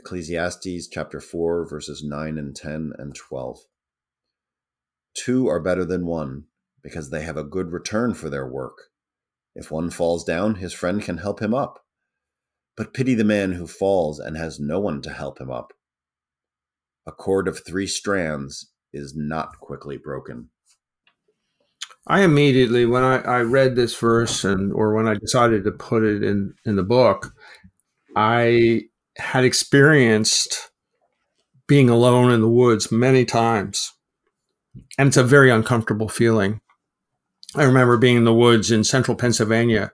Ecclesiastes chapter 4, verses 9 and 10 and 12. Two are better than one because they have a good return for their work. If one falls down, his friend can help him up. But pity the man who falls and has no one to help him up. A cord of three strands is not quickly broken. I immediately, when I, I read this verse and or when I decided to put it in, in the book, I had experienced being alone in the woods many times. And it's a very uncomfortable feeling. I remember being in the woods in central Pennsylvania,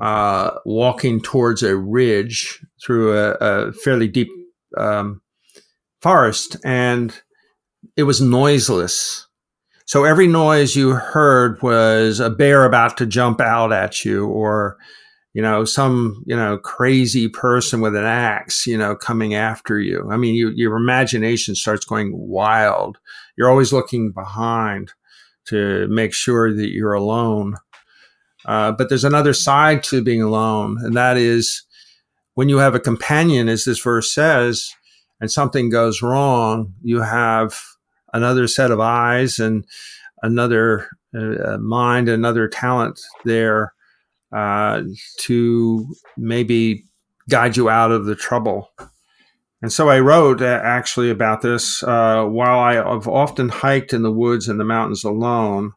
uh, walking towards a ridge through a, a fairly deep um, forest, and it was noiseless. So every noise you heard was a bear about to jump out at you, or you know some you know crazy person with an axe, you know, coming after you. I mean, you, your imagination starts going wild. You're always looking behind to make sure that you're alone. Uh, but there's another side to being alone, and that is when you have a companion, as this verse says, and something goes wrong, you have another set of eyes and another uh, mind, another talent there uh, to maybe guide you out of the trouble. And so I wrote uh, actually about this. Uh, while I have often hiked in the woods and the mountains alone,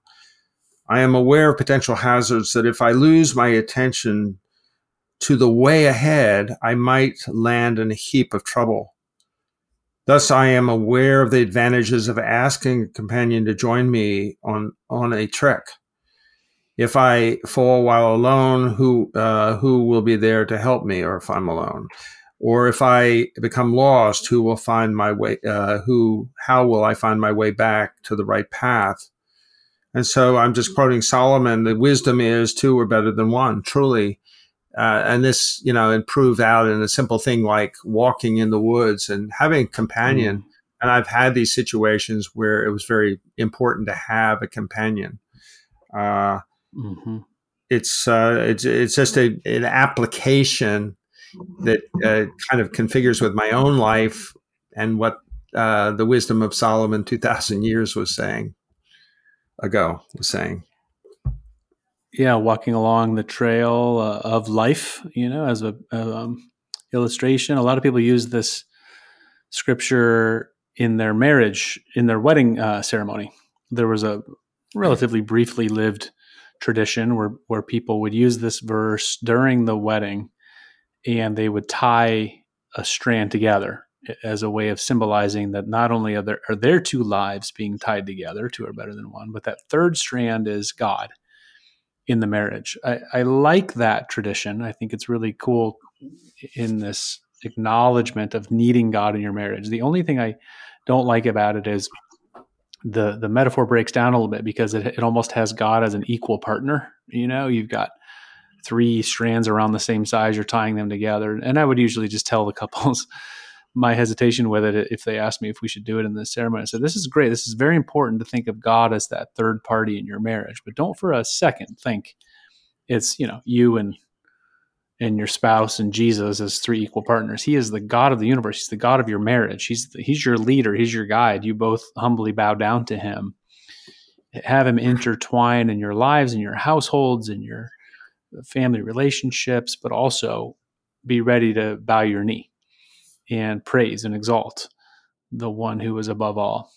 I am aware of potential hazards that if I lose my attention to the way ahead, I might land in a heap of trouble. Thus, I am aware of the advantages of asking a companion to join me on, on a trek. If I fall while alone, who, uh, who will be there to help me, or if I'm alone? or if I become lost, who will find my way? Uh, who? How will I find my way back to the right path? And so I'm just quoting Solomon. The wisdom is two are better than one, truly. Uh, and this, you know, improved out in a simple thing like walking in the woods and having a companion. Mm-hmm. And I've had these situations where it was very important to have a companion. Uh, mm-hmm. It's uh, it's it's just a, an application that uh, kind of configures with my own life and what uh, the wisdom of Solomon 2,000 years was saying ago, was saying. Yeah, walking along the trail uh, of life, you know, as a um, illustration. A lot of people use this scripture in their marriage, in their wedding uh, ceremony. There was a relatively briefly lived tradition where where people would use this verse during the wedding and they would tie a strand together as a way of symbolizing that not only are there are their two lives being tied together, two are better than one, but that third strand is God in the marriage. I, I like that tradition. I think it's really cool in this acknowledgement of needing God in your marriage. The only thing I don't like about it is the the metaphor breaks down a little bit because it, it almost has God as an equal partner. You know, you've got three strands around the same size, you're tying them together. And I would usually just tell the couples my hesitation with it if they asked me if we should do it in the ceremony. I said, This is great. This is very important to think of God as that third party in your marriage. But don't for a second think it's, you know, you and and your spouse and Jesus as three equal partners. He is the God of the universe. He's the God of your marriage. He's he's your leader. He's your guide. You both humbly bow down to him. Have him intertwine in your lives, in your households, in your family relationships, but also be ready to bow your knee and praise and exalt the one who is above all.